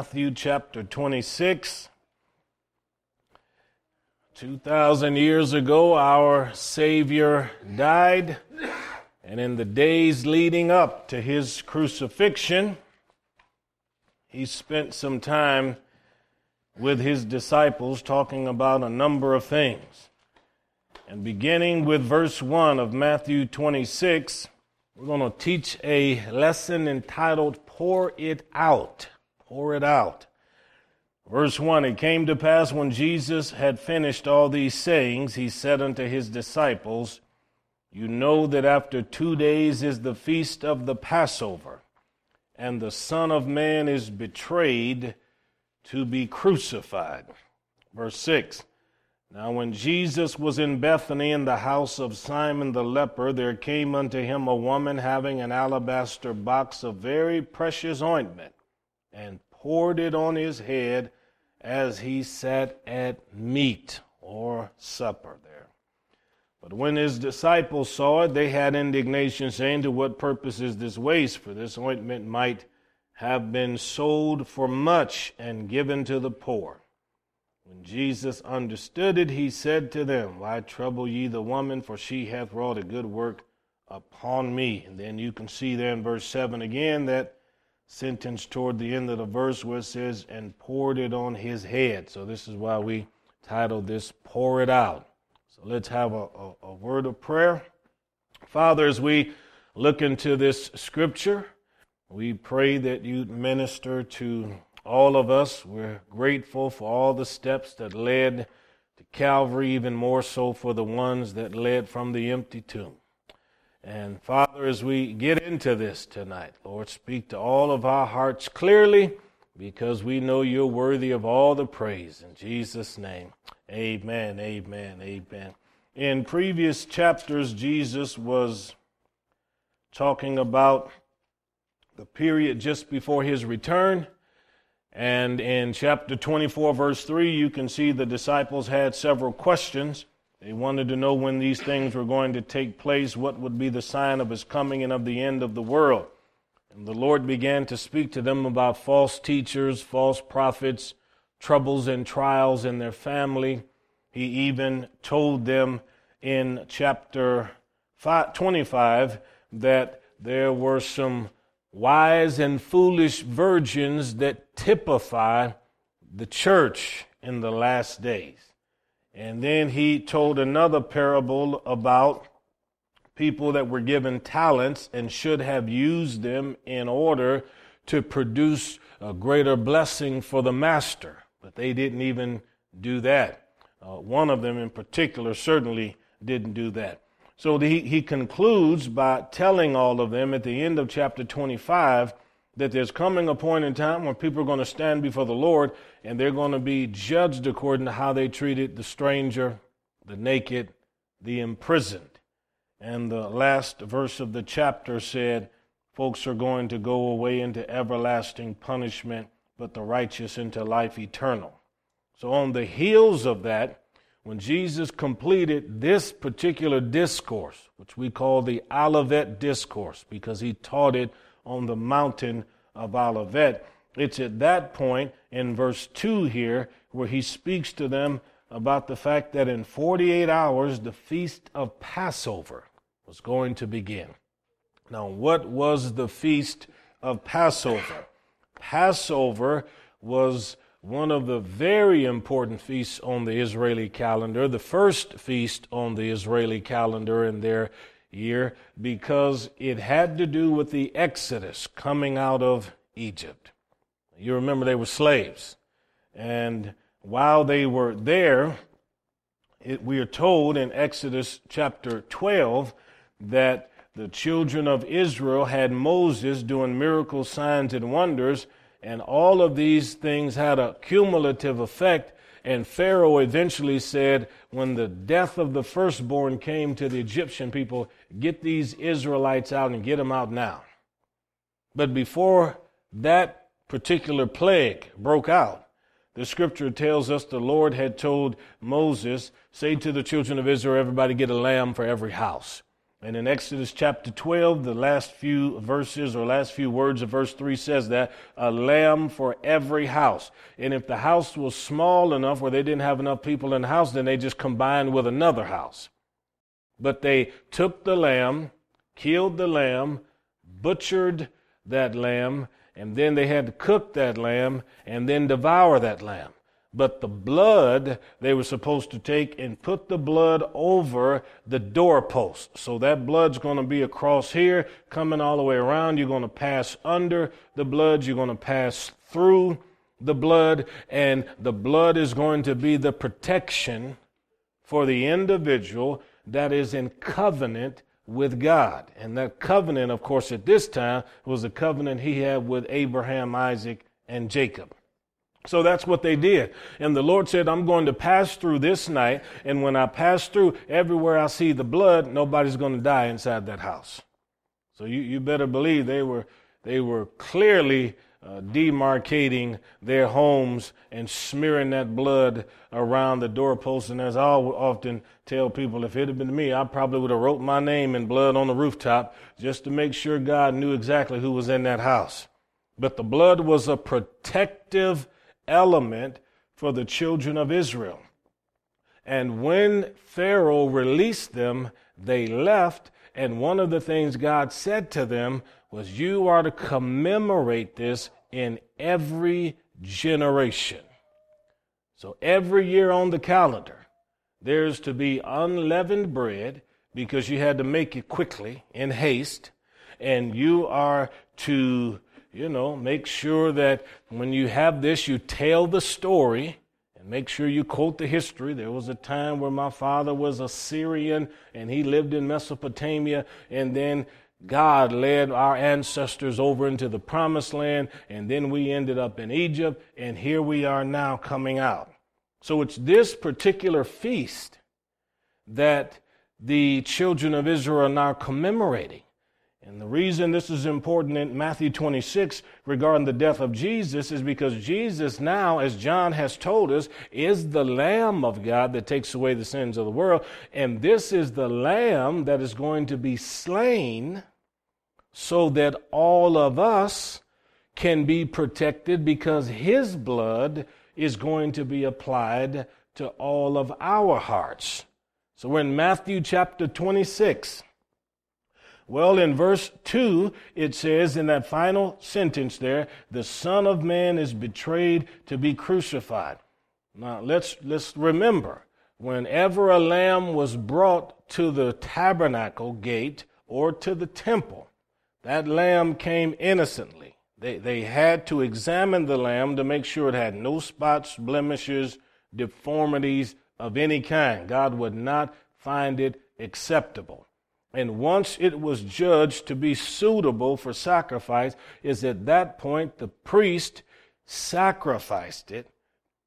Matthew chapter 26. 2,000 years ago, our Savior died, and in the days leading up to his crucifixion, he spent some time with his disciples talking about a number of things. And beginning with verse 1 of Matthew 26, we're going to teach a lesson entitled Pour It Out. Pour It Out. Verse 1 It came to pass when Jesus had finished all these sayings, he said unto his disciples, You know that after two days is the feast of the Passover, and the Son of Man is betrayed to be crucified. Verse 6 Now, when Jesus was in Bethany in the house of Simon the leper, there came unto him a woman having an alabaster box of very precious ointment, and poured it on his head as he sat at meat or supper there. But when his disciples saw it, they had indignation, saying, To what purpose is this waste? For this ointment might have been sold for much and given to the poor. When Jesus understood it, he said to them, Why trouble ye the woman? For she hath wrought a good work upon me. And then you can see there in verse 7 again that sentence toward the end of the verse where it says, And poured it on his head. So this is why we titled this, Pour It Out. So let's have a, a, a word of prayer. Father, as we look into this scripture, we pray that you minister to all of us. We're grateful for all the steps that led to Calvary, even more so for the ones that led from the empty tomb. And Father, as we get into this tonight, Lord, speak to all of our hearts clearly because we know you're worthy of all the praise. In Jesus' name, amen, amen, amen. In previous chapters, Jesus was talking about the period just before his return. And in chapter 24, verse 3, you can see the disciples had several questions. They wanted to know when these things were going to take place, what would be the sign of his coming and of the end of the world. And the Lord began to speak to them about false teachers, false prophets, troubles and trials in their family. He even told them in chapter 25 that there were some wise and foolish virgins that typify the church in the last days. And then he told another parable about people that were given talents and should have used them in order to produce a greater blessing for the master. But they didn't even do that. Uh, one of them in particular certainly didn't do that. So he, he concludes by telling all of them at the end of chapter 25 that there's coming a point in time when people are going to stand before the Lord and they're going to be judged according to how they treated the stranger, the naked, the imprisoned. And the last verse of the chapter said, folks are going to go away into everlasting punishment, but the righteous into life eternal. So on the heels of that, when Jesus completed this particular discourse, which we call the Olivet Discourse, because he taught it on the mountain of Olivet, it's at that point in verse 2 here where he speaks to them about the fact that in 48 hours the feast of Passover was going to begin. Now, what was the feast of Passover? Passover was one of the very important feasts on the Israeli calendar, the first feast on the Israeli calendar in their year, because it had to do with the Exodus coming out of Egypt. You remember they were slaves. And while they were there, it, we are told in Exodus chapter 12 that the children of Israel had Moses doing miracles, signs, and wonders and all of these things had a cumulative effect. And Pharaoh eventually said, when the death of the firstborn came to the Egyptian people, get these Israelites out and get them out now. But before that particular plague broke out, the scripture tells us the Lord had told Moses, say to the children of Israel, everybody get a lamb for every house. And in Exodus chapter 12, the last few verses or last few words of verse 3 says that a lamb for every house. And if the house was small enough where they didn't have enough people in the house, then they just combined with another house. But they took the lamb, killed the lamb, butchered that lamb, and then they had to cook that lamb and then devour that lamb. But the blood, they were supposed to take and put the blood over the doorpost. So that blood's going to be across here, coming all the way around. You're going to pass under the blood. You're going to pass through the blood. And the blood is going to be the protection for the individual that is in covenant with God. And that covenant, of course, at this time was the covenant he had with Abraham, Isaac, and Jacob. So that's what they did. And the Lord said, I'm going to pass through this night. And when I pass through, everywhere I see the blood, nobody's going to die inside that house. So you, you better believe they were, they were clearly uh, demarcating their homes and smearing that blood around the doorposts. And as I often tell people, if it had been me, I probably would have wrote my name in blood on the rooftop just to make sure God knew exactly who was in that house. But the blood was a protective element for the children of Israel. And when Pharaoh released them, they left. And one of the things God said to them was, You are to commemorate this in every generation. So every year on the calendar, there's to be unleavened bread because you had to make it quickly in haste. And you are to you know, make sure that when you have this, you tell the story and make sure you quote the history. There was a time where my father was a Syrian and he lived in Mesopotamia, and then God led our ancestors over into the promised land, and then we ended up in Egypt, and here we are now coming out. So it's this particular feast that the children of Israel are now commemorating. And the reason this is important in Matthew 26 regarding the death of Jesus is because Jesus now, as John has told us, is the Lamb of God that takes away the sins of the world. And this is the Lamb that is going to be slain so that all of us can be protected because his blood is going to be applied to all of our hearts. So we're in Matthew chapter 26. Well, in verse 2, it says in that final sentence there, the Son of Man is betrayed to be crucified. Now, let's, let's remember, whenever a lamb was brought to the tabernacle gate or to the temple, that lamb came innocently. They, they had to examine the lamb to make sure it had no spots, blemishes, deformities of any kind. God would not find it acceptable. And once it was judged to be suitable for sacrifice, is at that point the priest sacrificed it,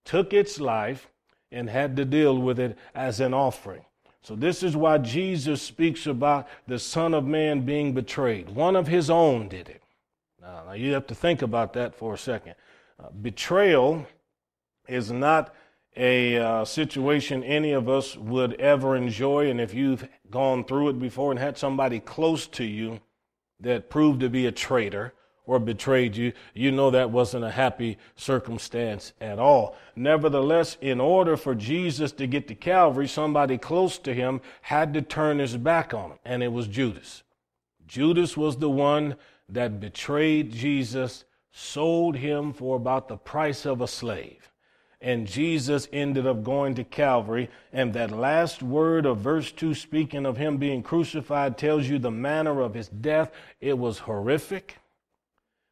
took its life, and had to deal with it as an offering. So, this is why Jesus speaks about the Son of Man being betrayed. One of his own did it. Now, you have to think about that for a second. Uh, betrayal is not a uh, situation any of us would ever enjoy. And if you've gone through it before and had somebody close to you that proved to be a traitor or betrayed you, you know that wasn't a happy circumstance at all. Nevertheless, in order for Jesus to get to Calvary, somebody close to him had to turn his back on him, and it was Judas. Judas was the one that betrayed Jesus, sold him for about the price of a slave and Jesus ended up going to Calvary. And that last word of verse 2, speaking of him being crucified, tells you the manner of his death. It was horrific.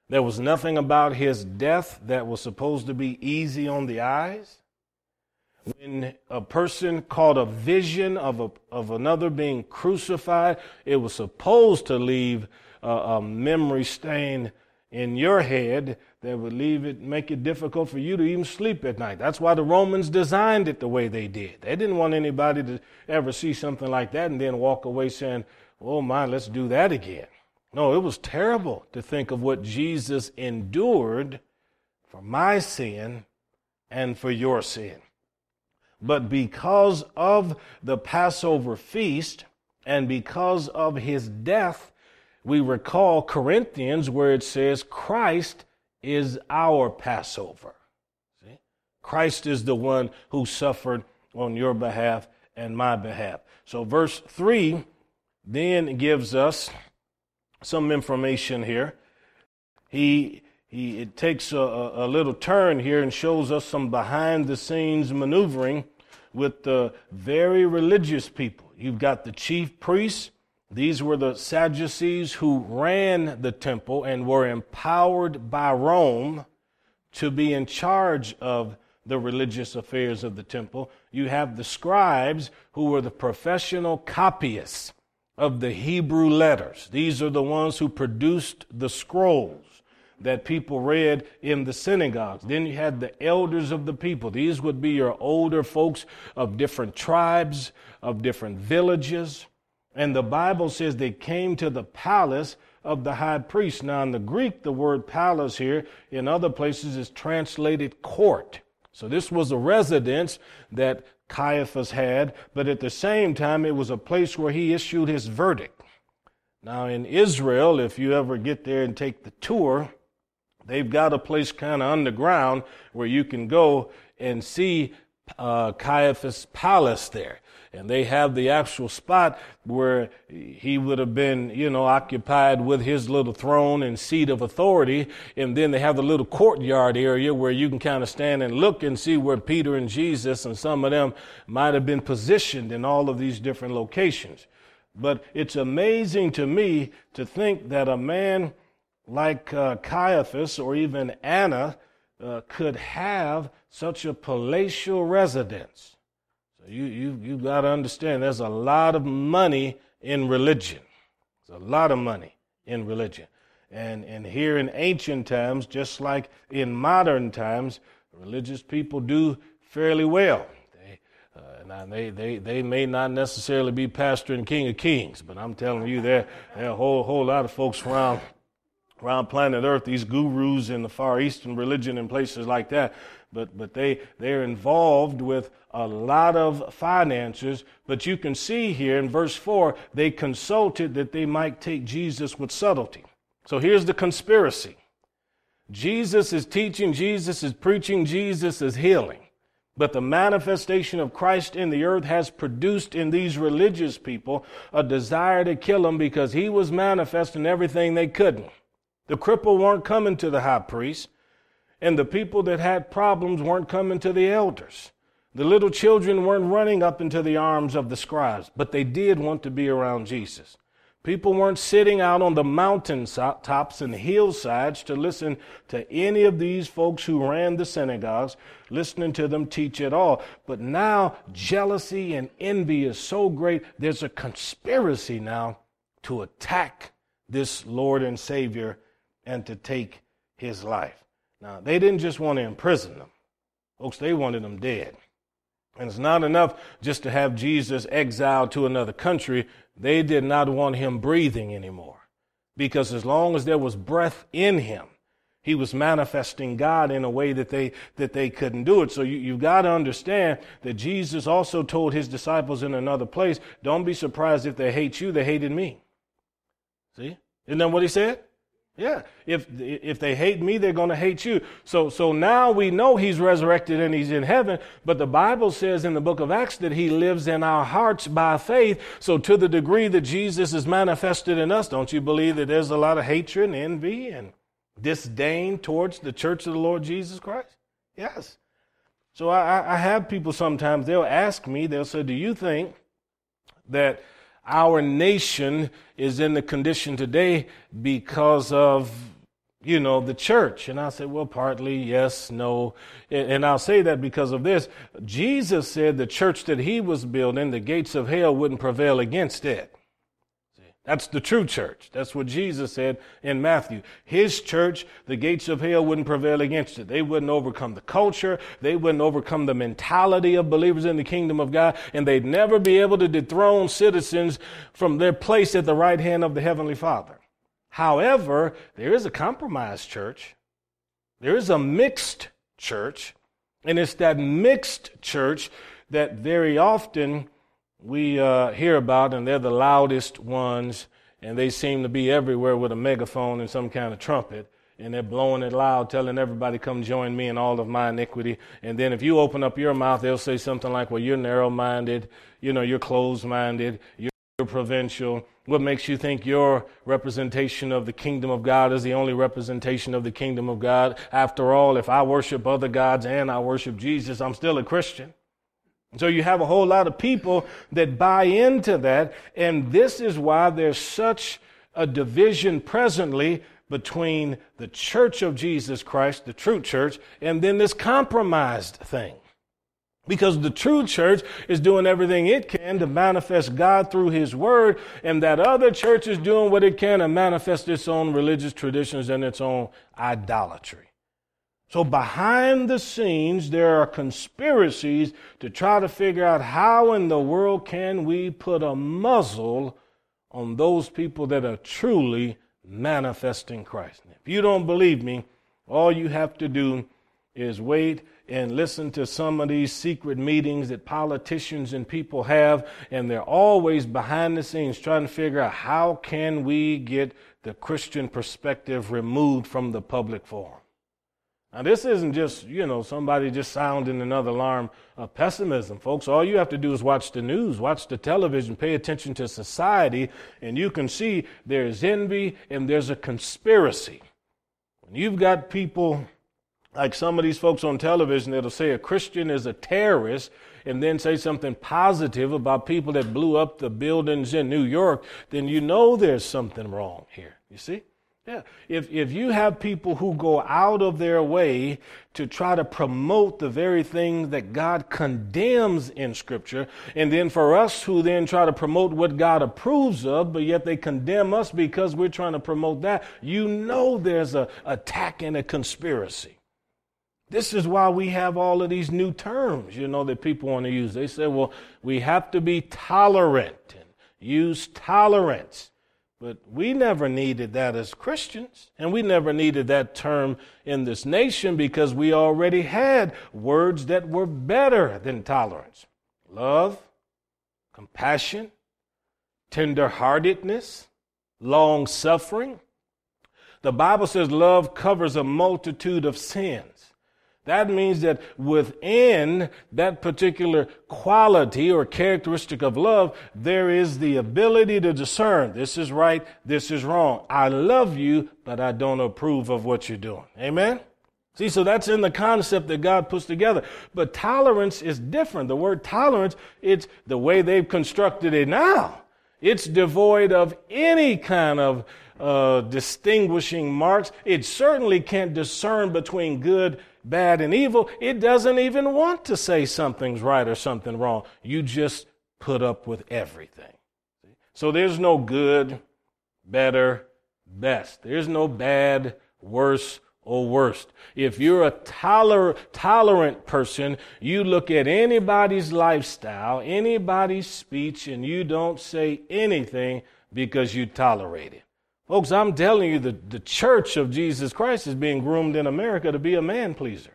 There was nothing about his death that was supposed to be easy on the eyes. When a person caught a vision of, a, of another being crucified, it was supposed to leave a, a memory stain in your head that would leave it, make it difficult for you to even sleep at night. That's why the Romans designed it the way they did. They didn't want anybody to ever see something like that and then walk away saying, oh my, let's do that again. No, it was terrible to think of what Jesus endured for my sin and for your sin. But because of the Passover feast, And because of his death, we recall Corinthians where it says Christ is our Passover. See? Christ is the one who suffered on your behalf and my behalf. So verse 3 then gives us some information here. He he it takes a, a little turn here and shows us some behind the scenes maneuvering with the very religious people. You've got the chief priests. These were the Sadducees who ran the temple and were empowered by Rome to be in charge of the religious affairs of the temple. You have the scribes who were the professional copyists of the Hebrew letters. These are the ones who produced the scrolls that people read in the synagogues. Then you had the elders of the people. These would be your older folks of different tribes, of different villages. And the Bible says they came to the palace of the high priest. Now, in the Greek, the word palace here in other places is translated court. So this was a residence that Caiaphas had, but at the same time, it was a place where he issued his verdict. Now, in Israel, if you ever get there and take the tour, they've got a place kind of underground where you can go and see uh, Caiaphas' palace there and they have the actual spot where he would have been, you know, occupied with his little throne and seat of authority. And then they have the little courtyard area where you can kind of stand and look and see where Peter and Jesus and some of them might have been positioned in all of these different locations. But it's amazing to me to think that a man like uh, Caiaphas or even Anna uh, could have such a palatial residence. So you, you, you got to understand there's a lot of money in religion. There's a lot of money in religion. And, and here in ancient times, just like in modern times, religious people do fairly well. They, uh, now they, they, they may not necessarily be pastor and king of kings, but I'm telling you, there, there are a whole, whole lot of folks around around planet Earth, these gurus in the Far Eastern religion and places like that. But, but they, they're involved with a lot of finances. But you can see here in verse 4, they consulted that they might take Jesus with subtlety. So here's the conspiracy Jesus is teaching, Jesus is preaching, Jesus is healing. But the manifestation of Christ in the earth has produced in these religious people a desire to kill him because he was manifesting everything they couldn't. The cripple weren't coming to the high priest, and the people that had problems weren't coming to the elders. The little children weren't running up into the arms of the scribes, but they did want to be around Jesus. People weren't sitting out on the mountain tops and hillsides to listen to any of these folks who ran the synagogues, listening to them teach at all. But now jealousy and envy is so great, there's a conspiracy now to attack this Lord and Savior and to take his life. Now, they didn't just want to imprison them, folks, they wanted them dead. And it's not enough just to have Jesus exiled to another country. They did not want him breathing anymore. Because as long as there was breath in him, he was manifesting God in a way that they, that they couldn't do it. So you, you've got to understand that Jesus also told his disciples in another place, don't be surprised if they hate you, they hated me. See? Isn't that what he said? Yeah, if if they hate me, they're going to hate you. So so now we know he's resurrected and he's in heaven, but the Bible says in the book of Acts that he lives in our hearts by faith. So to the degree that Jesus is manifested in us, don't you believe that there's a lot of hatred and envy and disdain towards the church of the Lord Jesus Christ? Yes. So I, I have people sometimes they'll ask me, they'll say, "Do you think that?" Our nation is in the condition today because of you know the church. And i said well partly yes no. And i'll say that because of this. Jesus said the church that he was building the gates of hell wouldn't prevail against it that's the true church. That's what Jesus said in Matthew. His church, the gates of hell wouldn't prevail against it. They wouldn't overcome the culture. They wouldn't overcome the mentality of believers in the kingdom of God. And they'd never be able to dethrone citizens from their place at the right hand of the Heavenly Father. However, there is a compromised church. There is a mixed church. And it's that mixed church that very often we uh, hear about, and they're the loudest ones, and they seem to be everywhere with a megaphone and some kind of trumpet and they're blowing it loud, telling everybody, come join me in all of my iniquity. And then if you open up your mouth, they'll say something like, well, you're narrow minded, you know, you're closed minded, you're provincial. What makes you think your representation of the kingdom of God is the only representation of the kingdom of God? After all, if I worship other gods and I worship Jesus, I'm still a Christian. So you have a whole lot of people that buy into that, and this is why there's such a division presently between the church of Jesus Christ, the true church, and then this compromised thing. Because the true church is doing everything it can to manifest God through His Word, and that other church is doing what it can to manifest its own religious traditions and its own idolatry. So behind the scenes, there are conspiracies to try to figure out how in the world can we put a muzzle on those people that are truly manifesting Christ. If you don't believe me, all you have to do is wait and listen to some of these secret meetings that politicians and people have and they're always behind the scenes trying to figure out how can we get the Christian perspective removed from the public forum. Now, this isn't just, you know, somebody just sounding another alarm of pessimism, folks. All you have to do is watch the news, watch the television, pay attention to society, and you can see there's envy and there's a conspiracy. When you've got people like some of these folks on television that'll say a Christian is a terrorist and then say something positive about people that blew up the buildings in New York, then you know there's something wrong here. You see? Yeah. If, if you have people who go out of their way to try to promote the very things that God condemns in Scripture, and then for us who then try to promote what God approves of, but yet they condemn us because we're trying to promote that, you know there's a attack and a conspiracy. This is why we have all of these new terms, you know, that people want to use. They say, well, we have to be tolerant and use tolerance. But we never needed that as Christians, and we never needed that term in this nation because we already had words that were better than tolerance love, compassion, tenderheartedness, long suffering. The Bible says love covers a multitude of sins. That means that within that particular quality or characteristic of love, there is the ability to discern this is right, this is wrong. I love you, but I don't approve of what you're doing. Amen? See, so that's in the concept that God puts together. But tolerance is different. The word tolerance, it's the way they've constructed it now. It's devoid of any kind of uh, distinguishing marks. It certainly can't discern between good bad and evil, it doesn't even want to say something's right or something wrong. You just put up with everything. So there's no good, better, best. There's no bad, worse, or worst. If you're a toler- tolerant person, you look at anybody's lifestyle, anybody's speech, and you don't say anything because you tolerate it. Folks, I'm telling you, the, the church of Jesus Christ is being groomed in America to be a man pleaser.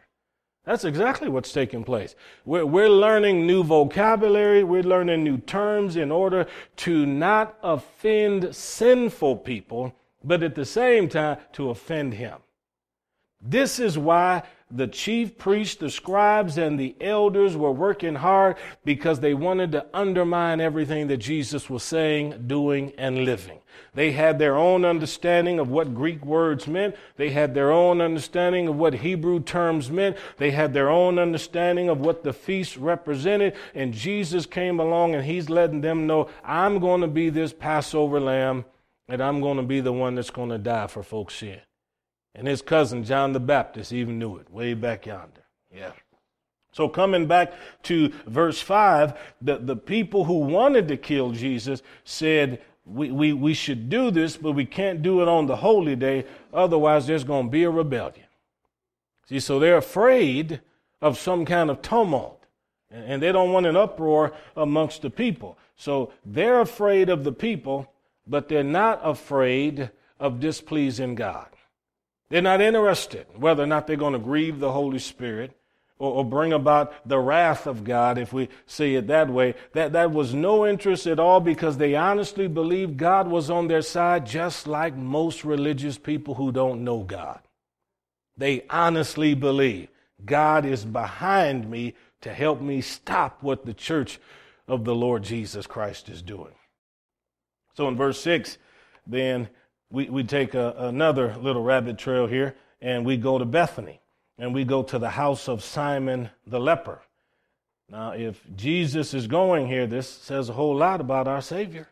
That's exactly what's taking place. We're, we're, learning new vocabulary, we're learning new terms in order to not offend sinful people, but at the same time to offend Him. This is why the chief priests, the scribes, and the elders were working hard because they wanted to undermine everything that Jesus was saying, doing, and living. They had their own understanding of what Greek words meant. They had their own understanding of what Hebrew terms meant. They had their own understanding of what the feast represented. And Jesus came along and he's letting them know, I'm going to be this Passover lamb and I'm going to be the one that's going to die for folks' sin. And his cousin, John the Baptist, even knew it way back yonder. Yeah. So coming back to verse 5, the, the people who wanted to kill Jesus said, we, we, we should do this, but we can't do it on the holy day. Otherwise, there's going to be a rebellion. See, so they're afraid of some kind of tumult. And they don't want an uproar amongst the people. So they're afraid of the people, but they're not afraid of displeasing God. They're not interested whether or not they're going to grieve the Holy Spirit or, or, bring about the wrath of God, if we see it that way. That, that was no interest at all because they honestly believed God was on their side, just like most religious people who don't know God. They honestly believe God is behind me to help me stop what the church of the Lord Jesus Christ is doing. So in verse 6, then we, we take a, another little rabbit trail here and we go to Bethany and we go to the house of Simon the leper. Now, if Jesus is going here, this says a whole lot about our Savior.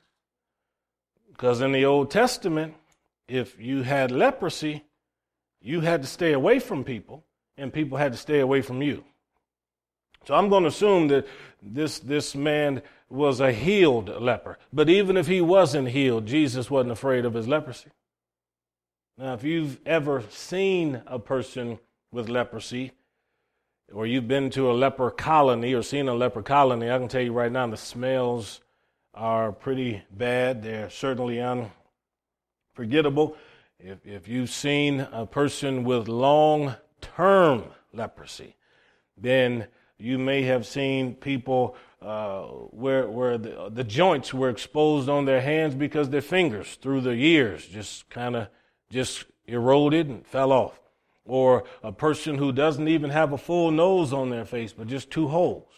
Because in the Old Testament, if you had leprosy, you had to stay away from people, and people had to stay away from you. So I'm going to assume that this, this man was a healed leper. But even if he wasn't healed, Jesus wasn't afraid of his leprosy. Now, if you've ever seen a person with leprosy, or you've been to a leper colony or seen a leper colony, I can tell you right now the smells are pretty bad. They're certainly unforgettable. If, if you've seen a person with long term leprosy, then you may have seen people uh, where, where the, the joints were exposed on their hands because their fingers through the years just kind of just eroded and fell off or a person who doesn't even have a full nose on their face, but just two holes.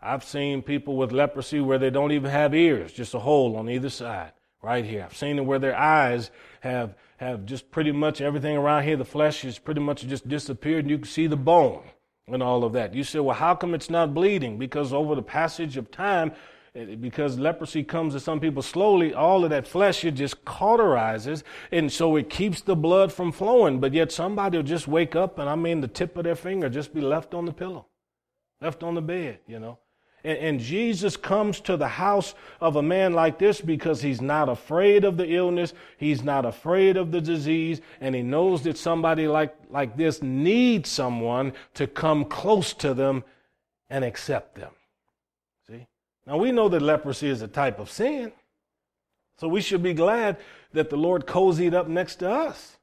I've seen people with leprosy where they don't even have ears, just a hole on either side, right here. I've seen them where their eyes have, have just pretty much everything around here, the flesh is pretty much just disappeared, and you can see the bone and all of that. You say, well, how come it's not bleeding? Because over the passage of time, eh, because leprosy comes to some people slowly, all of that flesh it just cauterizes, and so it keeps the blood from flowing. But yet somebody will just wake up, and I mean the tip of their finger just be left on the pillow, left on the bed, you know. And, and Jesus comes to the house of a man like this because he's not afraid of the illness, he's not afraid of the disease, and he knows that somebody like, like this needs someone to come close to them and accept them. See? Now we know that leprosy is a type of sin. So we should be glad that the Lord cozied up next to us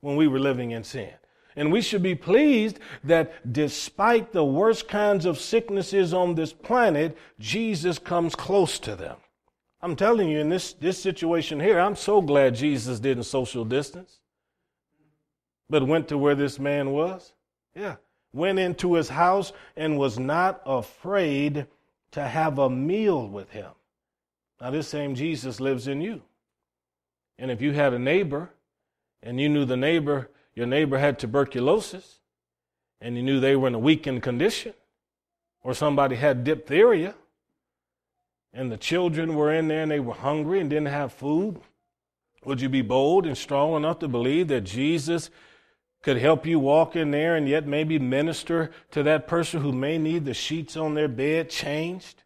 when we were living in sin. And we should be pleased that despite the worst kinds of sicknesses on this planet, Jesus comes close to them. I'm telling you, in this, this situation here, I'm so glad Jesus didn't social distance, but went to where this man was. Yeah. Went into his house and was not afraid to have a meal with him. Now, this same Jesus lives in you. And if you had a neighbor and you knew the neighbor, your neighbor had tuberculosis, and you knew they were in a weakened condition, or somebody had diphtheria, and the children were in there and they were hungry and didn't have food, would you be bold and strong enough to believe that Jesus could help you walk in there and yet maybe minister to that person who may need the sheets on their bed changed,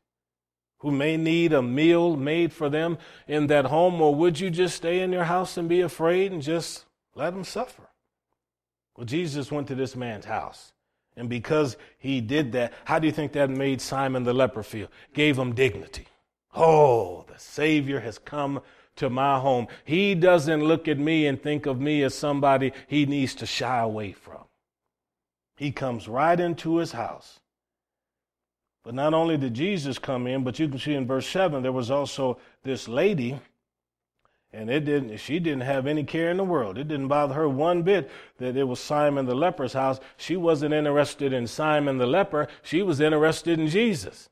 who may need a meal made for them in that home, or would you just stay in your house and be afraid and just let them suffer? Well, Jesus went to this man's house. And because he did that, how do you think that made Simon the leper feel? Gave him dignity. Oh, the Savior has come to my home. He doesn't look at me and think of me as somebody he needs to shy away from. He comes right into his house. But not only did Jesus come in, but you can see in verse 7 there was also this lady and it didn't she didn't have any care in the world. It didn't bother her one bit that it was Simon the leper's house. She wasn't interested in Simon the leper. She was interested in Jesus.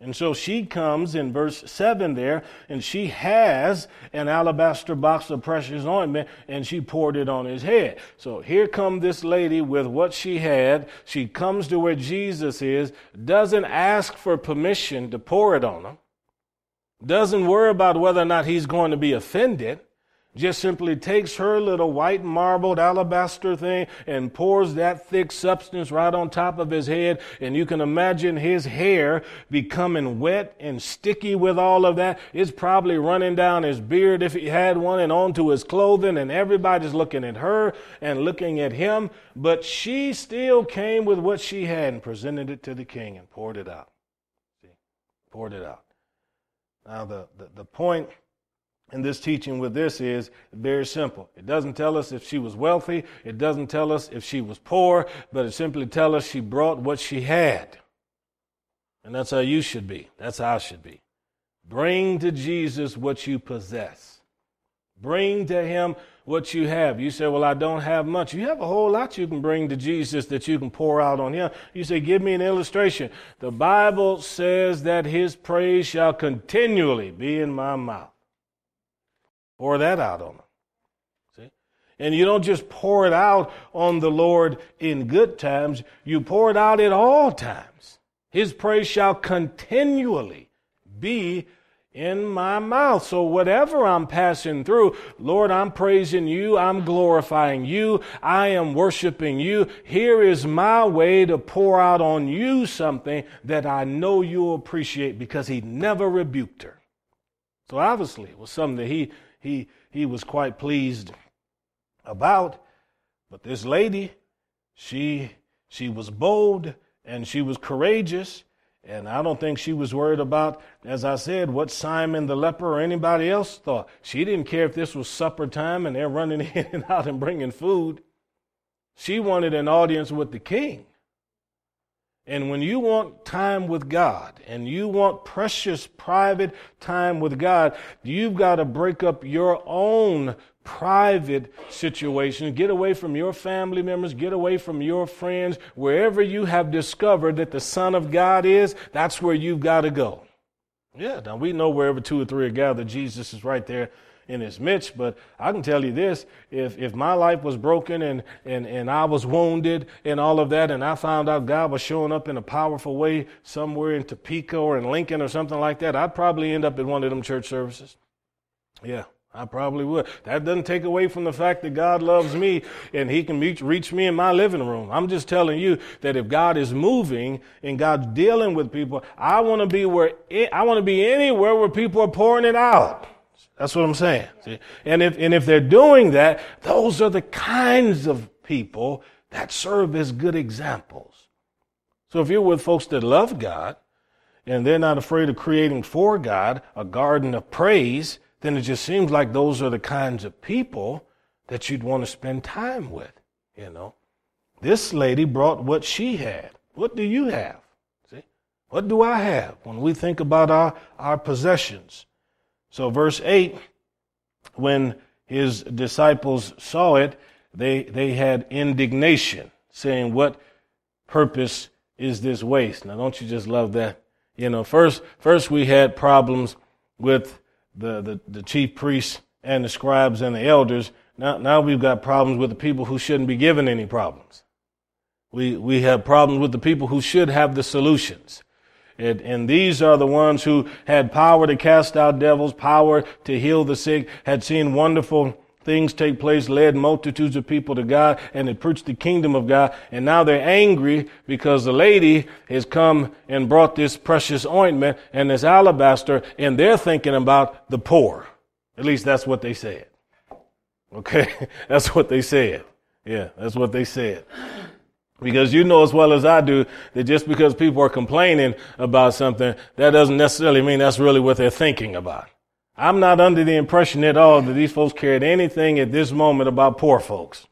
And so she comes in verse 7 there, and she has an alabaster box of precious ointment, and she poured it on his head. So here come this lady with what she had. She comes to where Jesus is, doesn't ask for permission to pour it on him, doesn't worry about whether or not he's going to be offended just simply takes her little white marbled alabaster thing and pours that thick substance right on top of his head. And you can imagine his hair becoming wet and sticky with all of that. It's probably running down his beard if he had one and onto his clothing. And everybody's looking at her and looking at him. But she still came with what she had and presented it to the king and poured it out. See, poured it out. Now, the, the, the point And this teaching with this is very simple. It doesn't tell us if she was wealthy. It doesn't tell us if she was poor, but it simply tells us she brought what she had. And that's how you should be. That's how I should be. Bring to Jesus what you possess. Bring to him what you have. You say, Well, I don't have much. You have a whole lot you can bring to Jesus that you can pour out on him. You say, Give me an illustration. The Bible says that his praise shall continually be in my mouth. Pour that out on him. See? And you don't just pour it out on the Lord in good times, you pour it out at all times. His praise shall continually be in my mouth. So whatever I'm passing through, Lord, I'm praising you. I'm glorifying you. I am worshiping you. Here is my way to pour out on you something that I know you'll appreciate because he never rebuked her. So obviously it was something that he, he, he was quite pleased about. But this lady, she, she was bold and she was courageous and I don't think she was worried about, as I said, what Simon the leper or anybody else thought. She didn't care if this was supper time and they're running in and out and bringing food. She wanted an audience with the king. And when you want time with God and you want precious private time with God, you've got to break up your own private situation. Get away from your family members, get away from your friends. Wherever you have discovered that the Son of God is, that's where you've got to go. Yeah, now we know wherever two or three are gathered, Jesus is right there in his midst. But I can tell you this if, if my life was broken and, and, and I was wounded and all of that, and I found out God was showing up in a powerful way somewhere in Topeka or in Lincoln or something like that, I'd probably end up in one of them church services. Yeah. I probably would. That doesn't take away from the fact that God loves me and He can reach, reach me in my living room. I'm just telling you that if God is moving and God's dealing with people, I want to be where I want to be anywhere where people are pouring it out. That's what I'm saying. See? And if and if they're doing that, those are the kinds of people that serve as good examples. So if you're with folks that love God and they're not afraid of creating for God a garden of praise then it just seems like those are the kinds of people that you'd want to spend time with, you know. This lady brought what she had. What do you have? See? What do I have when we think about our, our possessions? So, verse 8, when his disciples saw it, they, they had indignation, saying, What purpose is this waste? Now, don't you just love that? You know, first, first we had problems with the, the, the chief priests and the scribes and the elders. Now, now we've got problems with the people who shouldn't be given any problems. We, we have problems with the people who should have the solutions. It, and these are the ones who had power to cast out devils, power to heal the sick, had seen wonderful things take place, led multitudes of people to God, and they preached the kingdom of God. And now they're angry because the lady has come and brought this precious ointment and this alabaster, and they're thinking about the poor. At least that's what they said. Okay? that's what they said. Yeah, that's what they said. Because you know as well as I do that just because people are complaining about something, that doesn't necessarily mean that's really what they're thinking about. I'm not under the impression at all that these folks cared anything at this moment about poor folks.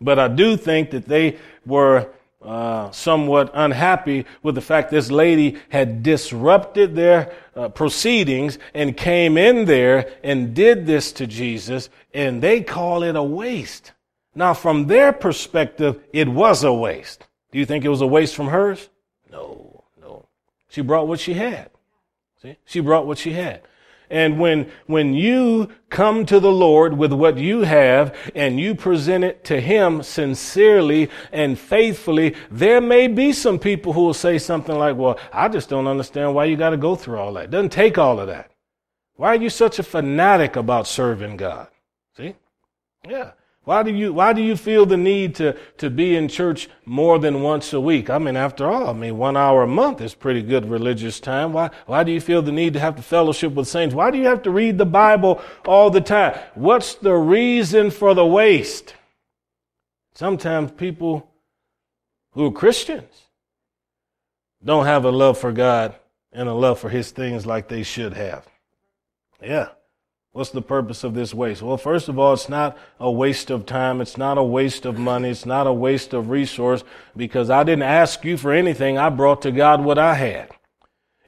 But I do think that they were uh, somewhat unhappy with the fact this lady had disrupted their uh, proceedings and came in there and did this to Jesus, and they call it a waste. Now, from their perspective, it was a waste. Do you think it was a waste from hers? No, no. She brought what she had. See? She brought what she had. And when, when you come to the Lord with what you have and you present it to Him sincerely and faithfully, there may be some people who will say something like, well, I just don't understand why you got to go through all that. It doesn't take all of that. Why are you such a fanatic about serving God? See? Yeah. Why do you, why do you feel the need to, to be in church more than once a week? I mean, after all, I mean, one hour a month is pretty good religious time. Why, why do you feel the need to have to fellowship with saints? Why do you have to read the Bible all the time? What's the reason for the waste? Sometimes people who are Christians don't have a love for God and a love for His things like they should have. Yeah. What's the purpose of this waste? Well, first of all, it's not a waste of time. It's not a waste of money. It's not a waste of resource because I didn't ask you for anything. I brought to God what I had.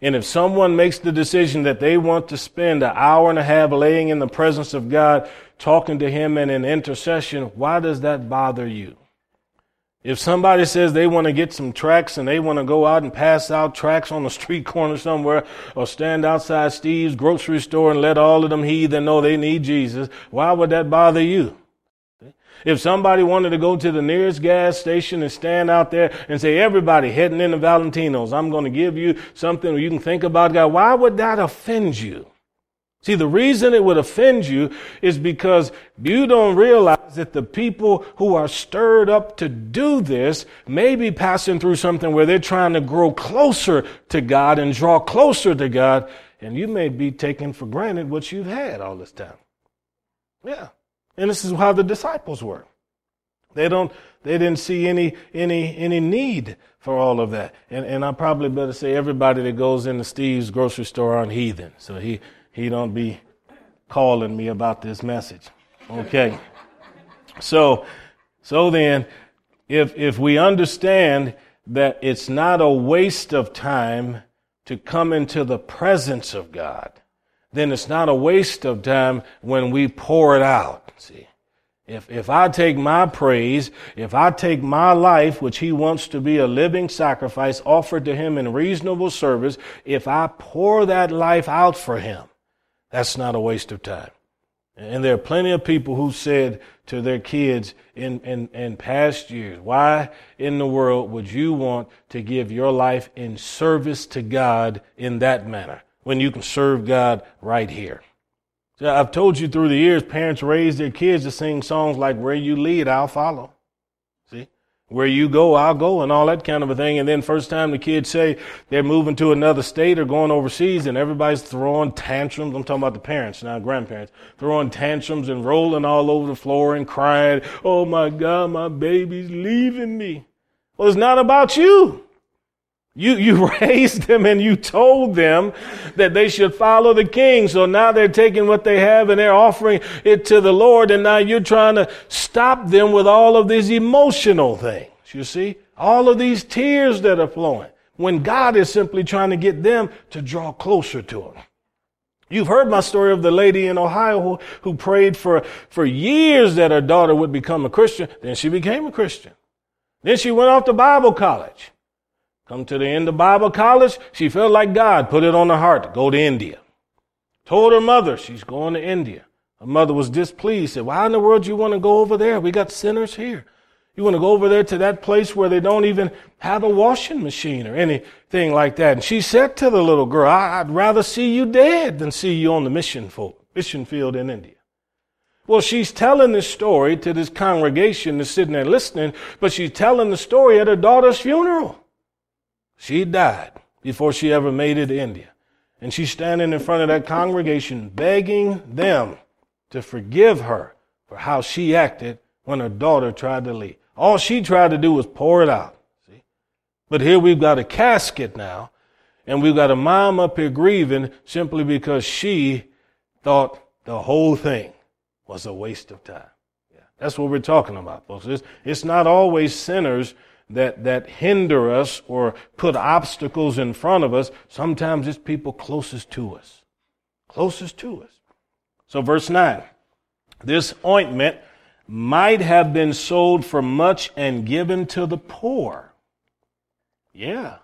And if someone makes the decision that they want to spend an hour and a half laying in the presence of God, talking to Him and in intercession, why does that bother you? If somebody says they want to get some tracts and they want to go out and pass out tracts on the street corner somewhere or stand outside Steve's grocery store and let all of them heathen know they need Jesus, why would that bother you? If somebody wanted to go to the nearest gas station and stand out there and say, everybody heading into Valentino's, I'm going to give you something you can think about God, why would that offend you? See, the reason it would offend you is because you don't realize that the people who are stirred up to do this may be passing through something where they're trying to grow closer to God and draw closer to God, and you may be taking for granted what you've had all this time. Yeah. And this is how the disciples were. They don't, they didn't see any, any, any need for all of that. And, and I probably better say everybody that goes into Steve's grocery store aren't heathen. So he, he don't be calling me about this message. Okay. So, so then, if, if we understand that it's not a waste of time to come into the presence of God, then it's not a waste of time when we pour it out. See, if, if I take my praise, if I take my life, which he wants to be a living sacrifice offered to him in reasonable service, if I pour that life out for him, that's not a waste of time. And there are plenty of people who said to their kids in, in, in past years, why in the world would you want to give your life in service to God in that manner when you can serve God right here? So I've told you through the years, parents raise their kids to sing songs like Where You Lead, I'll Follow. Where you go, I'll go, and all that kind of a thing. And then first time the kids say they're moving to another state or going overseas, and everybody's throwing tantrums. I'm talking about the parents, now grandparents, throwing tantrums and rolling all over the floor and crying, "Oh my God, my baby's leaving me." Well, it's not about you. You, you raised them and you told them that they should follow the king. So now they're taking what they have and they're offering it to the Lord. And now you're trying to stop them with all of these emotional things. You see, all of these tears that are flowing when God is simply trying to get them to draw closer to Him. You've heard my story of the lady in Ohio who, who prayed for, for years that her daughter would become a Christian. Then she became a Christian. Then she went off to Bible college. Come to the end of Bible college, she felt like God put it on her heart to go to India. Told her mother she's going to India. Her mother was displeased, said, Why in the world do you want to go over there? We got sinners here. You want to go over there to that place where they don't even have a washing machine or anything like that. And she said to the little girl, I'd rather see you dead than see you on the mission, mission field in India. Well, she's telling this story to this congregation that's sitting there listening, but she's telling the story at her daughter's funeral. She died before she ever made it to India. And she's standing in front of that congregation begging them to forgive her for how she acted when her daughter tried to leave. All she tried to do was pour it out. See? But here we've got a casket now, and we've got a mom up here grieving simply because she thought the whole thing was a waste of time. Yeah. That's what we're talking about, folks. It's, it's not always sinners that, that hinder us or put obstacles in front of us. Sometimes it's people closest to us. Closest to us. So, verse 9 this ointment might have been sold for much and given to the poor. Yeah.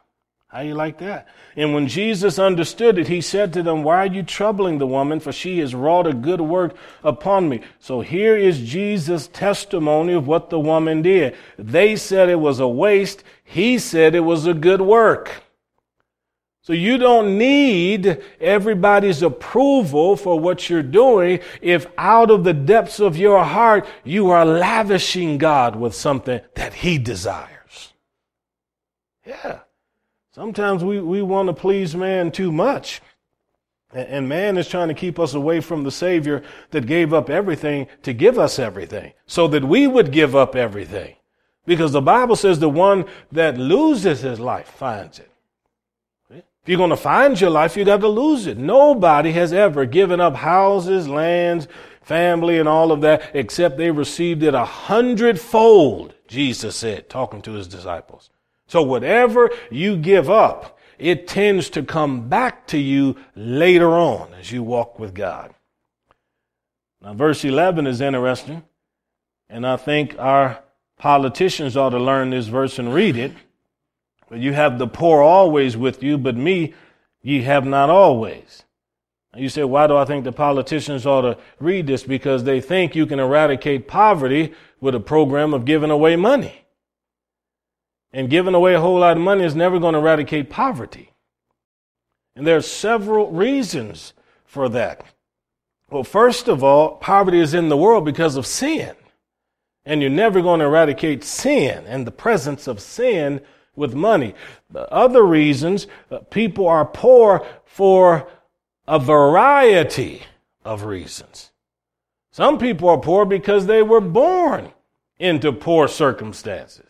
How you like that? And when Jesus understood it, he said to them, Why are you troubling the woman? For she has wrought a good work upon me. So here is Jesus' testimony of what the woman did. They said it was a waste. He said it was a good work. So you don't need everybody's approval for what you're doing if out of the depths of your heart you are lavishing God with something that He desires. Yeah. Sometimes we, we want to please man too much. And man is trying to keep us away from the Savior that gave up everything to give us everything so that we would give up everything. Because the Bible says the one that loses his life finds it. If you're going to find your life, you got to lose it. Nobody has ever given up houses, lands, family, and all of that except they received it a hundredfold, Jesus said, talking to his disciples. So whatever you give up, it tends to come back to you later on as you walk with God. Now, verse 11 is interesting, and I think our politicians ought to learn this verse and read it. But you have the poor always with you, but me ye have not always. You say, why do I think the politicians ought to read this? Because they think you can eradicate poverty with a program of giving away money. And giving away a whole lot of money is never going to eradicate poverty. And there are several reasons for that. Well, first of all, poverty is in the world because of sin. And you're never going to eradicate sin and the presence of sin with money. The other reasons, uh, people are poor for a variety of reasons. Some people are poor because they were born into poor circumstances.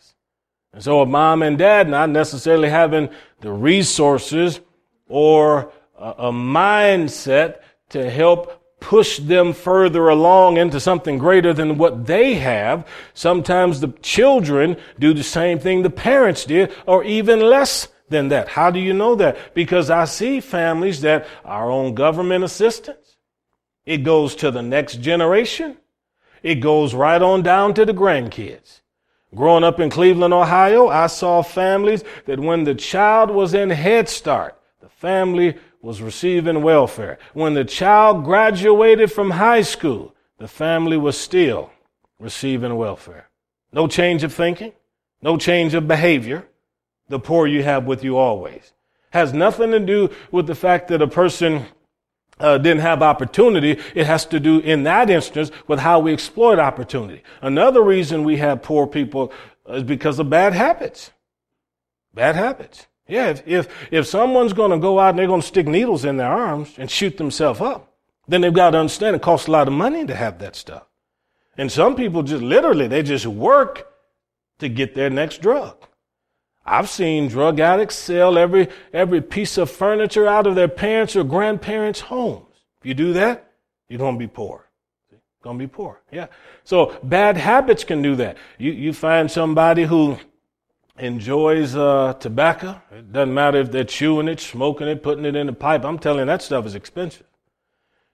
And so a mom and dad not necessarily having the resources or a, mindset to help push them further along into something greater than what they have. Sometimes the children do the same thing the parents did, or even less than that. How do you know that? Because I see families that are on government assistance. It goes to the next generation. It goes right on down to the grandkids. Growing up in Cleveland, Ohio, I saw families that when the child was in Head Start, the family was receiving welfare. When the child graduated from high school, the family was still receiving welfare. No change of thinking, no change of behavior. The poor you have with you always. Has nothing to do with the fact that a person uh, didn't have opportunity. It has to do in that instance with how we exploit opportunity. Another reason we have poor people is because of bad habits. Bad habits. Yeah, if, if, if someone's going to go out and they're going to stick needles in their arms and shoot themselves up, then they've got to understand it costs a lot of money to have that stuff. And some people just literally, they just work to get their next drug. I've seen drug addicts sell every, every piece of furniture out of their parents' or grandparents' homes. If you do that, you're going to be poor. You're Going to be poor. Yeah. So bad habits can do that. You, you find somebody who enjoys uh, tobacco. It doesn't matter if they're chewing it, smoking it, putting it in the pipe. I'm telling you, that stuff is expensive.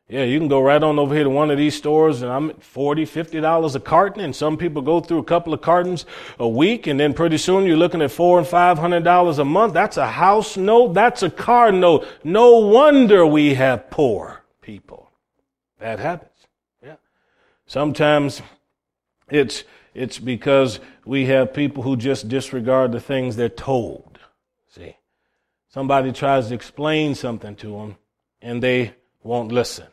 Yeah, you can go right on over here to one of these stores and I'm at 40, 50 dollars a carton. And some people go through a couple of cartons a week. And then pretty soon you're looking at four and five hundred dollars a month. That's a house note. That's a car note. No wonder we have poor people. Bad habits. Yeah. Sometimes it's, it's because we have people who just disregard the things they're told. See, somebody tries to explain something to them and they won't listen.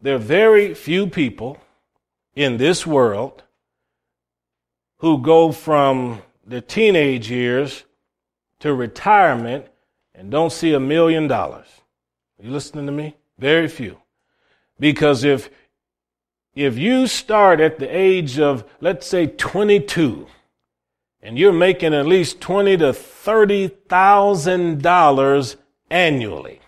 There are very few people in this world who go from the teenage years to retirement and don't see a million dollars. Are you listening to me? Very few. Because if if you start at the age of, let's say, 22, and you're making at least twenty to thirty thousand dollars annually,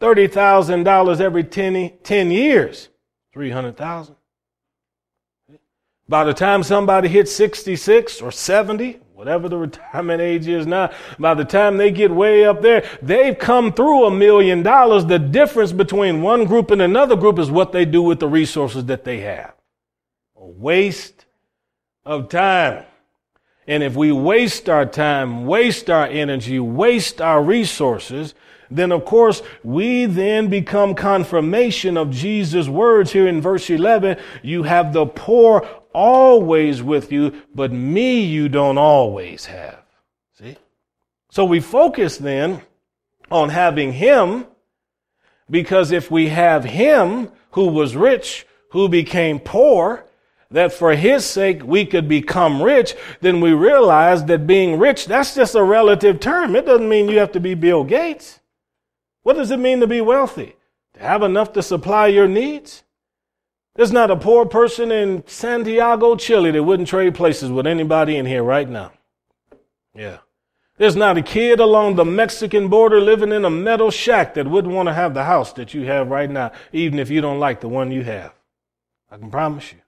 thirty thousand dollars every 10, 10 years, three hundred thousand. By the time somebody hits 66 or 70, whatever the retirement age is now, by the time they get way up there, they've come through a million dollars. The difference between one group and another group is what they do with the resources that they have. A waste of time. And if we waste our time, waste our energy, waste our resources, then of course we then become confirmation of Jesus' words here in verse 11. You have the poor always with you, but me you don't always have. See? So we focus then on having him because if we have him who was rich, who became poor, that for his sake we could become rich, then we realize that being rich, that's just a relative term. It doesn't mean you have to be Bill Gates. What does it mean to be wealthy? To have enough to supply your needs? There's not a poor person in Santiago, Chile that wouldn't trade places with anybody in here right now. Yeah. There's not a kid along the Mexican border living in a metal shack that wouldn't want to have the house that you have right now, even if you don't like the one you have. I can promise you.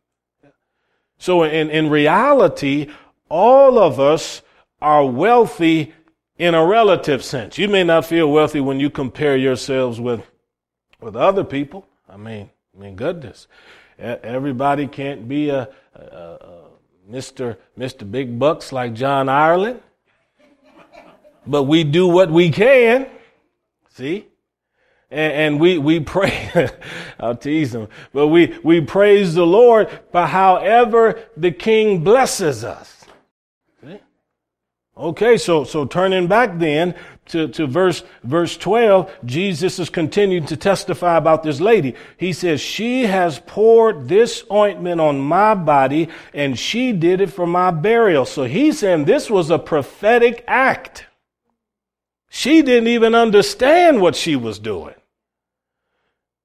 So in, in reality, all of us are wealthy in a relative sense. You may not feel wealthy when you compare yourselves with, with other people. I mean, I mean, goodness. Everybody can't be a, a, a Mr. Mr. Big Bucks like John Ireland. But we do what we can. See? And, and we, we pray, I'll tease them, but we, we praise the Lord for however the King blesses us. Okay, so, so turning back then to, to verse, verse 12, Jesus is continuing to testify about this lady. He says, she has poured this ointment on my body and she did it for my burial. So he's saying this was a prophetic act. She didn't even understand what she was doing.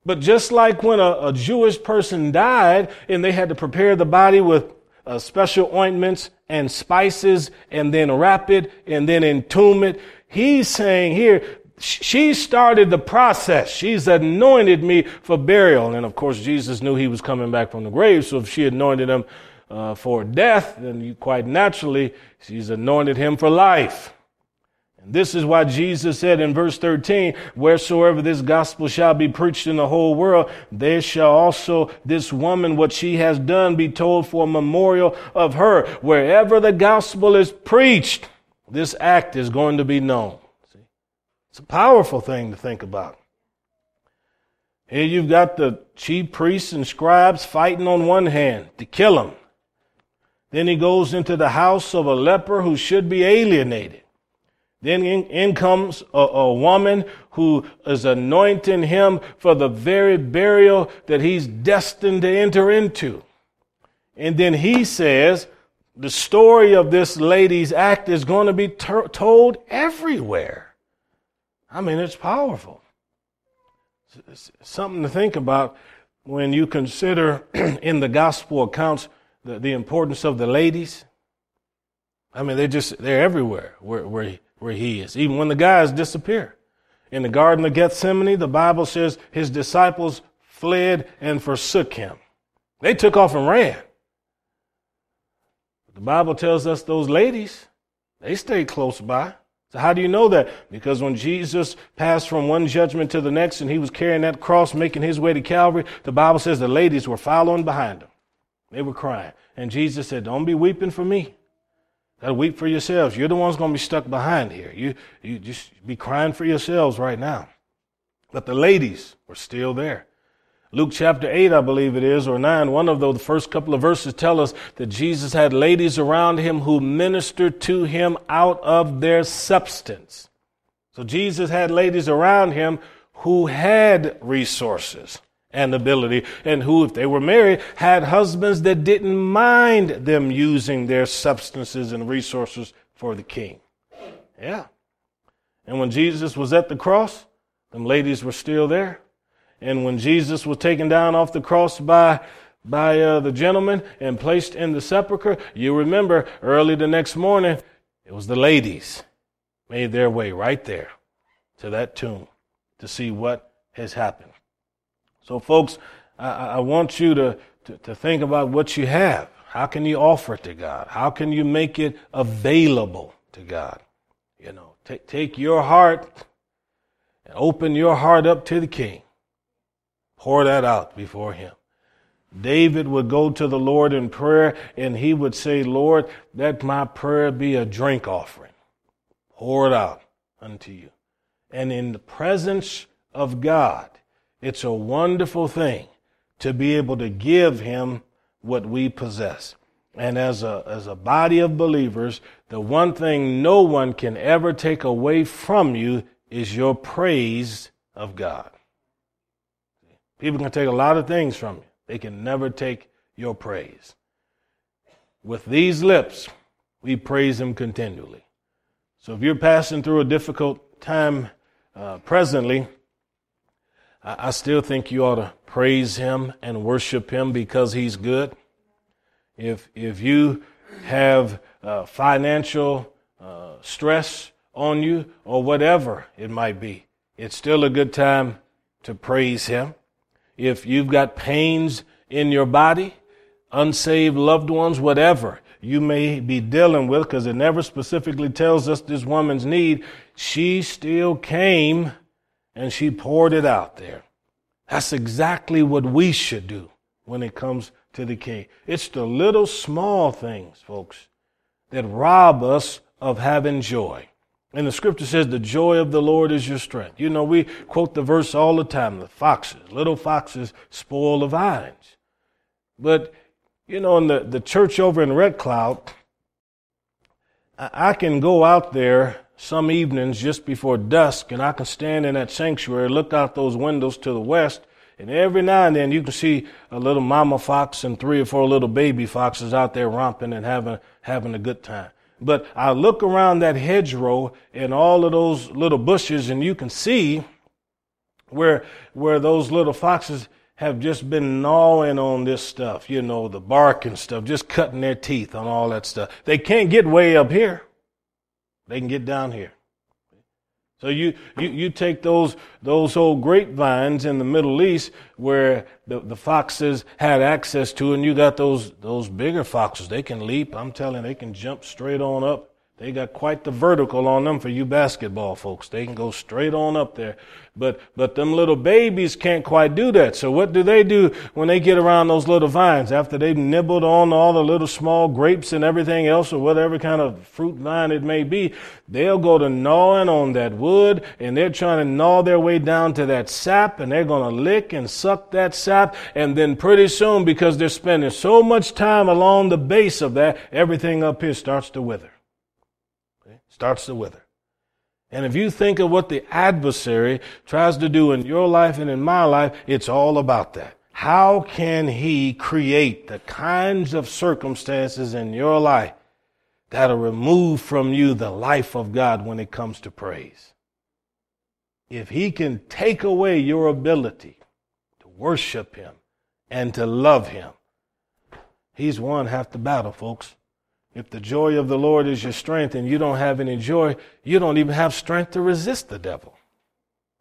But just like when a, a Jewish person died and they had to prepare the body with uh, special ointments and spices and then wrap it and then entomb it, he's saying here, she started the process. She's anointed me for burial. And of course, Jesus knew he was coming back from the grave. So if she anointed him uh, for death, then you, quite naturally, she's anointed him for life. This is why Jesus said in verse 13, wheresoever this gospel shall be preached in the whole world, there shall also this woman, what she has done, be told for a memorial of her. Wherever the gospel is preached, this act is going to be known. See? It's a powerful thing to think about. Here you've got the chief priests and scribes fighting on one hand to kill him. Then he goes into the house of a leper who should be alienated. Then in, in comes a, a, woman who is anointing him for the very burial that he's destined to enter into. And then he says, the story of this lady's act is going to be ter- told everywhere. I mean, it's powerful. It's something to think about when you consider in the gospel accounts the, the importance of the ladies. I mean, they're just, they're everywhere where, where where he is, even when the guys disappear. In the Garden of Gethsemane, the Bible says his disciples fled and forsook him. They took off and ran. But the Bible tells us those ladies, they stayed close by. So how do you know that? Because when Jesus passed from one judgment to the next and he was carrying that cross, making his way to Calvary, the Bible says the ladies were following behind him. They were crying. And Jesus said, Don't be weeping for me. Got to weep for yourselves. You're the ones going to be stuck behind here. You, you just be crying for yourselves right now. But the ladies were still there. Luke chapter 8, I believe it is, or 9, one of those, the first couple of verses tell us that Jesus had ladies around him who ministered to him out of their substance. So Jesus had ladies around him who had resources and ability, and who, if they were married, had husbands that didn't mind them using their substances and resources for the king. Yeah. And when Jesus was at the cross, them ladies were still there. And when Jesus was taken down off the cross by by uh, the gentleman and placed in the sepulcher, you remember early the next morning, it was the ladies made their way right there to that tomb to see what has happened. So, folks, I, I want you to, to, to think about what you have. How can you offer it to God? How can you make it available to God? You know, take, take your heart and open your heart up to the King. Pour that out before Him. David would go to the Lord in prayer and he would say, Lord, let my prayer be a drink offering. Pour it out unto you. And in the presence of God, it's a wonderful thing to be able to give him what we possess. And as a, as a body of believers, the one thing no one can ever take away from you is your praise of God. People can take a lot of things from you. They can never take your praise. With these lips, we praise Him continually. So if you're passing through a difficult time uh, presently, I still think you ought to praise him and worship him because he's good. If, if you have uh, financial uh, stress on you or whatever it might be. It's still a good time to praise Him. If you've got pains in your body, unsaved loved ones, whatever you may be dealing with, because it never specifically tells us this woman's need, she still came and she poured it out there. That's exactly what we should do when it comes to the king. It's the little small things, folks, that rob us of having joy. And the scripture says, the joy of the Lord is your strength. You know, we quote the verse all the time the foxes, little foxes spoil the vines. But, you know, in the, the church over in Red Cloud, I, I can go out there some evenings just before dusk and I can stand in that sanctuary, look out those windows to the west, and every now and then you can see a little mama fox and three or four little baby foxes out there romping and having, having a good time. But I look around that hedgerow and all of those little bushes and you can see where, where those little foxes have just been gnawing on this stuff, you know, the bark and stuff, just cutting their teeth on all that stuff. They can't get way up here. They can get down here. So you, you, you take those, those old grapevines in the Middle East where the, the foxes had access to, and you got those, those bigger foxes. They can leap. I'm telling you, they can jump straight on up they got quite the vertical on them for you basketball folks. They can go straight on up there. But, but them little babies can't quite do that. So what do they do when they get around those little vines after they've nibbled on all the little small grapes and everything else or whatever kind of fruit vine it may be? They'll go to gnawing on that wood and they're trying to gnaw their way down to that sap and they're going to lick and suck that sap. And then pretty soon, because they're spending so much time along the base of that, everything up here starts to wither starts to wither. And if you think of what the adversary tries to do in your life and in my life, it's all about that. How can he create the kinds of circumstances in your life that'll remove from you the life of God when it comes to praise? If he can take away your ability to worship him and to love him, he's won half the battle, folks. If the joy of the Lord is your strength and you don't have any joy, you don't even have strength to resist the devil.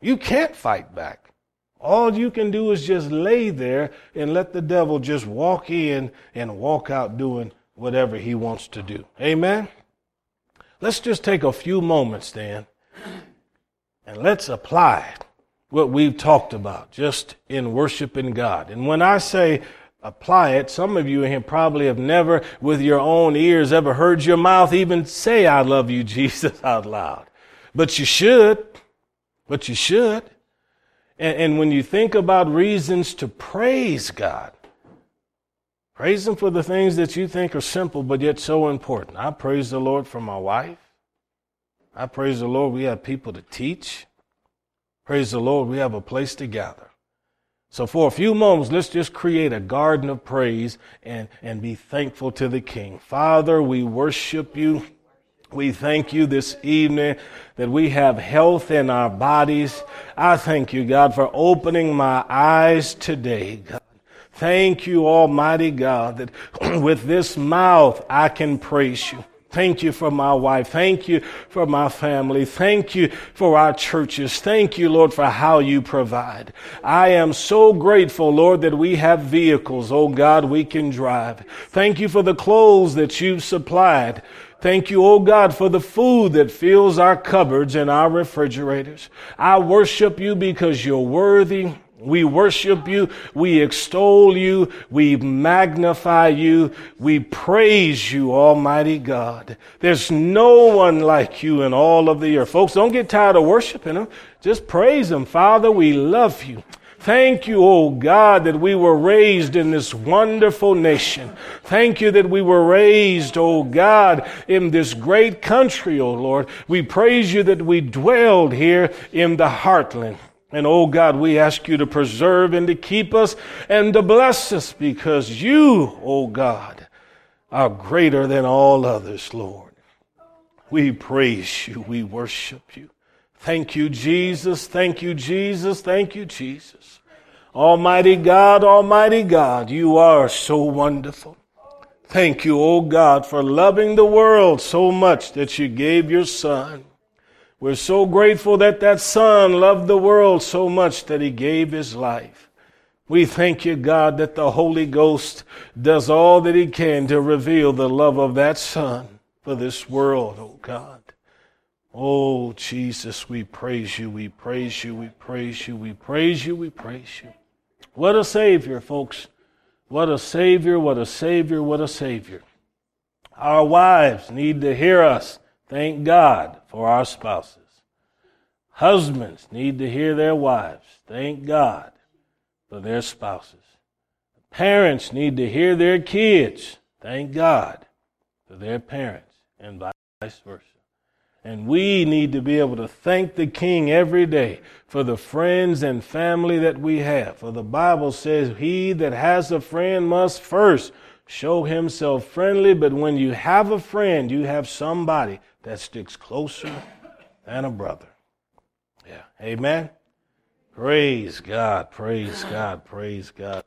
You can't fight back. All you can do is just lay there and let the devil just walk in and walk out doing whatever he wants to do. Amen? Let's just take a few moments then and let's apply what we've talked about just in worshiping God. And when I say apply it. Some of you in here probably have never, with your own ears, ever heard your mouth even say, I love you, Jesus, out loud. But you should. But you should. And, and when you think about reasons to praise God, praise Him for the things that you think are simple but yet so important. I praise the Lord for my wife. I praise the Lord we have people to teach. Praise the Lord we have a place to gather. So for a few moments, let's just create a garden of praise and, and be thankful to the King. Father, we worship you. We thank you this evening that we have health in our bodies. I thank you, God, for opening my eyes today, God. Thank you, Almighty God, that with this mouth I can praise you. Thank you for my wife. Thank you for my family. Thank you for our churches. Thank you, Lord, for how you provide. I am so grateful, Lord, that we have vehicles, oh God, we can drive. Thank you for the clothes that you've supplied. Thank you, oh God, for the food that fills our cupboards and our refrigerators. I worship you because you're worthy we worship you. We extol you. We magnify you. We praise you, Almighty God. There's no one like you in all of the earth. Folks, don't get tired of worshiping Him. Just praise Him. Father, we love you. Thank you, oh God, that we were raised in this wonderful nation. Thank you that we were raised, oh God, in this great country, oh Lord. We praise you that we dwelled here in the heartland. And oh God, we ask you to preserve and to keep us and to bless us because you, oh God, are greater than all others, Lord. We praise you. We worship you. Thank you, Jesus. Thank you, Jesus. Thank you, Jesus. Almighty God, Almighty God, you are so wonderful. Thank you, O oh God, for loving the world so much that you gave your Son We're so grateful that that Son loved the world so much that he gave his life. We thank you, God, that the Holy Ghost does all that he can to reveal the love of that Son for this world, oh God. Oh, Jesus, we praise you, we praise you, we praise you, we praise you, we praise you. What a Savior, folks. What a Savior, what a Savior, what a Savior. Our wives need to hear us thank God for our spouses. Husbands need to hear their wives thank God for their spouses. Parents need to hear their kids thank God for their parents, and vice versa. And we need to be able to thank the King every day for the friends and family that we have. For the Bible says, He that has a friend must first show himself friendly. But when you have a friend, you have somebody that sticks closer than a brother. Yeah. Amen. Praise God. Praise God. Praise God.